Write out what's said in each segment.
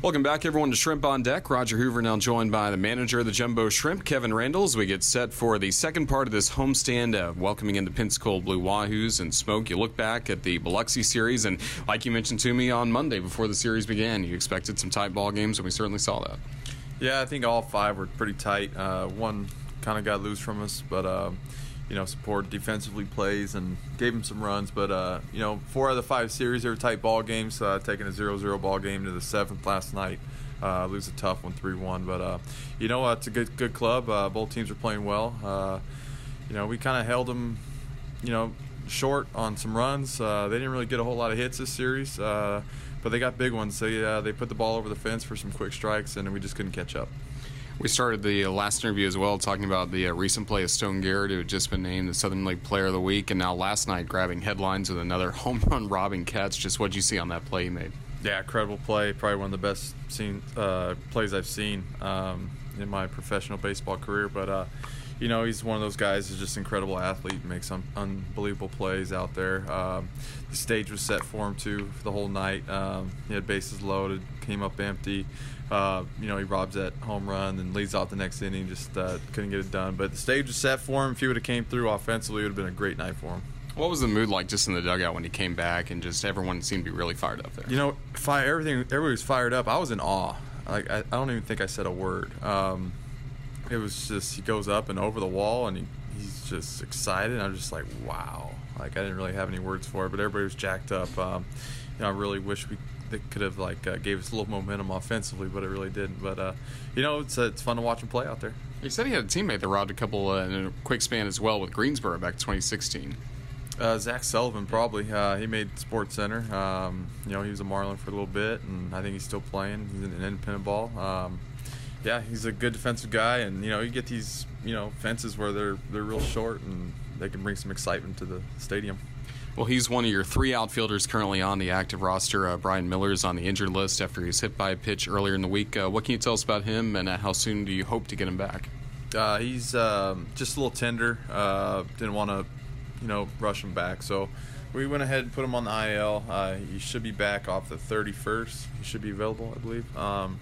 Welcome back, everyone, to Shrimp on Deck. Roger Hoover now joined by the manager of the Jumbo Shrimp, Kevin Randel, as we get set for the second part of this homestand, welcoming the Pensacola Blue Wahoos and Smoke. You look back at the Biloxi series, and like you mentioned to me on Monday before the series began, you expected some tight ball games, and we certainly saw that. Yeah, I think all five were pretty tight. Uh, one kind of got loose from us, but. Uh, you know, support defensively plays and gave him some runs. But, uh, you know, four out of the five series, were tight ball games, uh, taking a 0 0 ball game to the seventh last night. Uh, lose a tough one, 3 1. But, uh, you know, it's a good good club. Uh, both teams are playing well. Uh, you know, we kind of held them, you know, short on some runs. they didn't really get a whole lot of hits this series, but they got big ones. They, they put the ball over the fence for some quick strikes, and we just couldn't catch up. We started the last interview as well talking about the uh, recent play of Stone Garrett, who had just been named the Southern League Player of the Week, and now last night grabbing headlines with another home run robbing catch. Just what did you see on that play he made? Yeah, incredible play. Probably one of the best seen uh, plays I've seen um, in my professional baseball career. But uh, you know, he's one of those guys who's just an incredible athlete, makes some unbelievable plays out there. Um, the stage was set for him too for the whole night. Um, he had bases loaded, came up empty. Uh, you know, he robs that home run and leads off the next inning. Just uh, couldn't get it done. But the stage was set for him. If he would have came through offensively, it would have been a great night for him. What was the mood like just in the dugout when he came back and just everyone seemed to be really fired up there? You know, fire, everything, everybody was fired up. I was in awe. Like I, I don't even think I said a word. Um, it was just he goes up and over the wall and he, he's just excited. I'm just like wow. Like I didn't really have any words for it, but everybody was jacked up. Um, you know, I really wish we they could have like uh, gave us a little momentum offensively, but it really didn't. But uh, you know, it's uh, it's fun to watch him play out there. He said he had a teammate that robbed a couple uh, in a quick span as well with Greensboro back in 2016. Uh, Zach Sullivan probably. Uh, he made Sports Center. Um, you know, he was a Marlin for a little bit, and I think he's still playing. He's in an independent ball. Um, yeah, he's a good defensive guy, and you know, you get these you know fences where they're they're real short, and they can bring some excitement to the stadium. Well, he's one of your three outfielders currently on the active roster. Uh, Brian Miller is on the injured list after he was hit by a pitch earlier in the week. Uh, what can you tell us about him, and uh, how soon do you hope to get him back? Uh, he's um, just a little tender. Uh, didn't want to, you know, rush him back, so we went ahead and put him on the IL. Uh, he should be back off the 31st. He should be available, I believe. Um,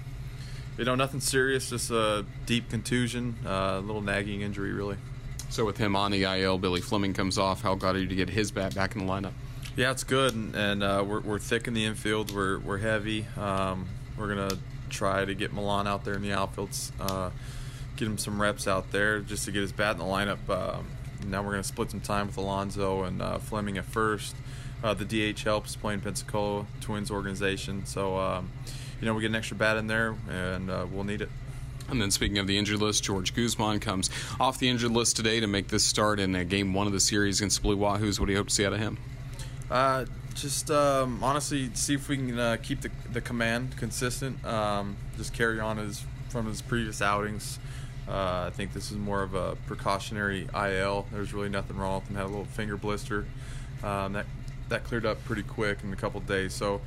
you know, nothing serious, just a deep contusion, a little nagging injury, really. So with him on the IL, Billy Fleming comes off. How glad are you to get his bat back in the lineup? Yeah, it's good, and, and uh, we're, we're thick in the infield. We're we're heavy. Um, we're gonna try to get Milan out there in the outfields, uh, get him some reps out there just to get his bat in the lineup. Um, now we're gonna split some time with Alonso and uh, Fleming at first. Uh, the DH helps playing Pensacola Twins organization, so um, you know we get an extra bat in there, and uh, we'll need it. And then, speaking of the injured list, George Guzman comes off the injured list today to make this start in game one of the series against the Blue Wahoos. What do you hope to see out of him? Uh, just um, honestly, see if we can uh, keep the, the command consistent. Um, just carry on his from his previous outings. Uh, I think this is more of a precautionary IL. There's really nothing wrong with him. Had a little finger blister. Um, that that cleared up pretty quick in a couple days. So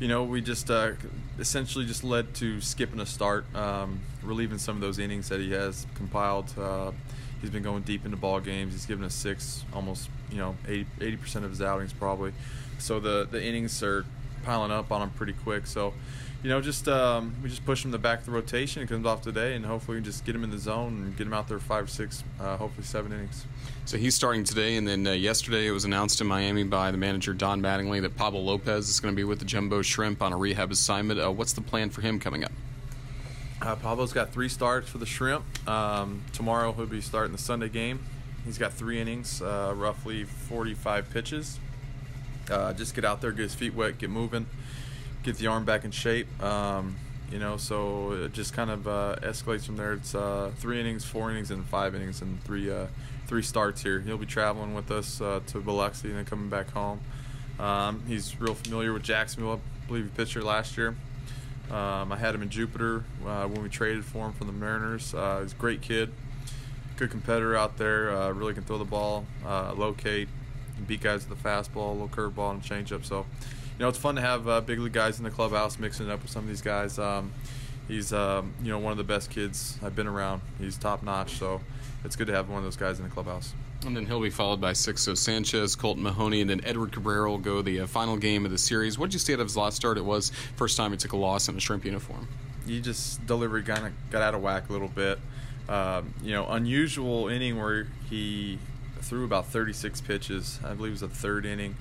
you know, we just uh, essentially just led to skipping a start, um, relieving some of those innings that he has compiled. Uh, he's been going deep into ball games. He's given us six, almost you know, 80 percent of his outings probably. So the the innings are piling up on him pretty quick. So you know, just um, we just push him to the back of the rotation. It comes off today, and hopefully we just get him in the zone and get him out there five, six, uh, hopefully seven innings. So he's starting today, and then uh, yesterday it was announced in Miami by the manager Don Mattingly that Pablo Lopez is going to be with the Jumbo Shrimp on a rehab assignment. Uh, what's the plan for him coming up? Uh, Pablo's got three starts for the Shrimp. Um, tomorrow he'll be starting the Sunday game. He's got three innings, uh, roughly 45 pitches. Uh, just get out there, get his feet wet, get moving get the arm back in shape. Um, you know, so it just kind of uh, escalates from there. It's uh, three innings, four innings, and five innings, and three uh, three starts here. He'll be traveling with us uh, to Biloxi and then coming back home. Um, he's real familiar with Jacksonville. I believe he pitched here last year. Um, I had him in Jupiter uh, when we traded for him from the Mariners. He's a great kid, good competitor out there. really can throw the ball, locate, beat guys with the fastball, a little curveball, and changeup. So you know, it's fun to have uh, big league guys in the clubhouse mixing it up with some of these guys. Um, he's, um, you know, one of the best kids I've been around. He's top notch, so it's good to have one of those guys in the clubhouse. And then he'll be followed by Sixto Sanchez, Colton Mahoney, and then Edward Cabrera will go the uh, final game of the series. What did you see out of his last start? It was first time he took a loss in a shrimp uniform. He just delivery kind of got out of whack a little bit. Um, you know, unusual inning where he threw about 36 pitches. I believe it was the third inning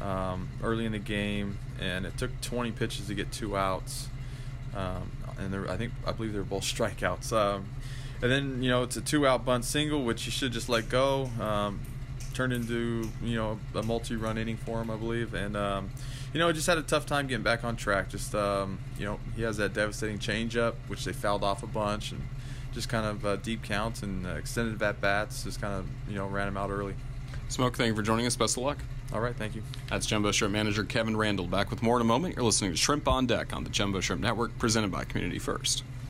um, early in the game, and it took 20 pitches to get two outs. Um, and there, I think I believe they were both strikeouts. Um, and then you know it's a two-out bunt single, which you should just let go. Um, turned into you know a multi-run inning for him, I believe, and um, you know just had a tough time getting back on track. Just um, you know he has that devastating changeup, which they fouled off a bunch, and just kind of uh, deep counts and uh, extended at bats, just kind of you know ran him out early. Smoke, thank you for joining us. Best of luck. All right, thank you. That's Jumbo Shrimp manager Kevin Randel. Back with more in a moment. You're listening to Shrimp on Deck on the Jumbo Shrimp Network, presented by Community First.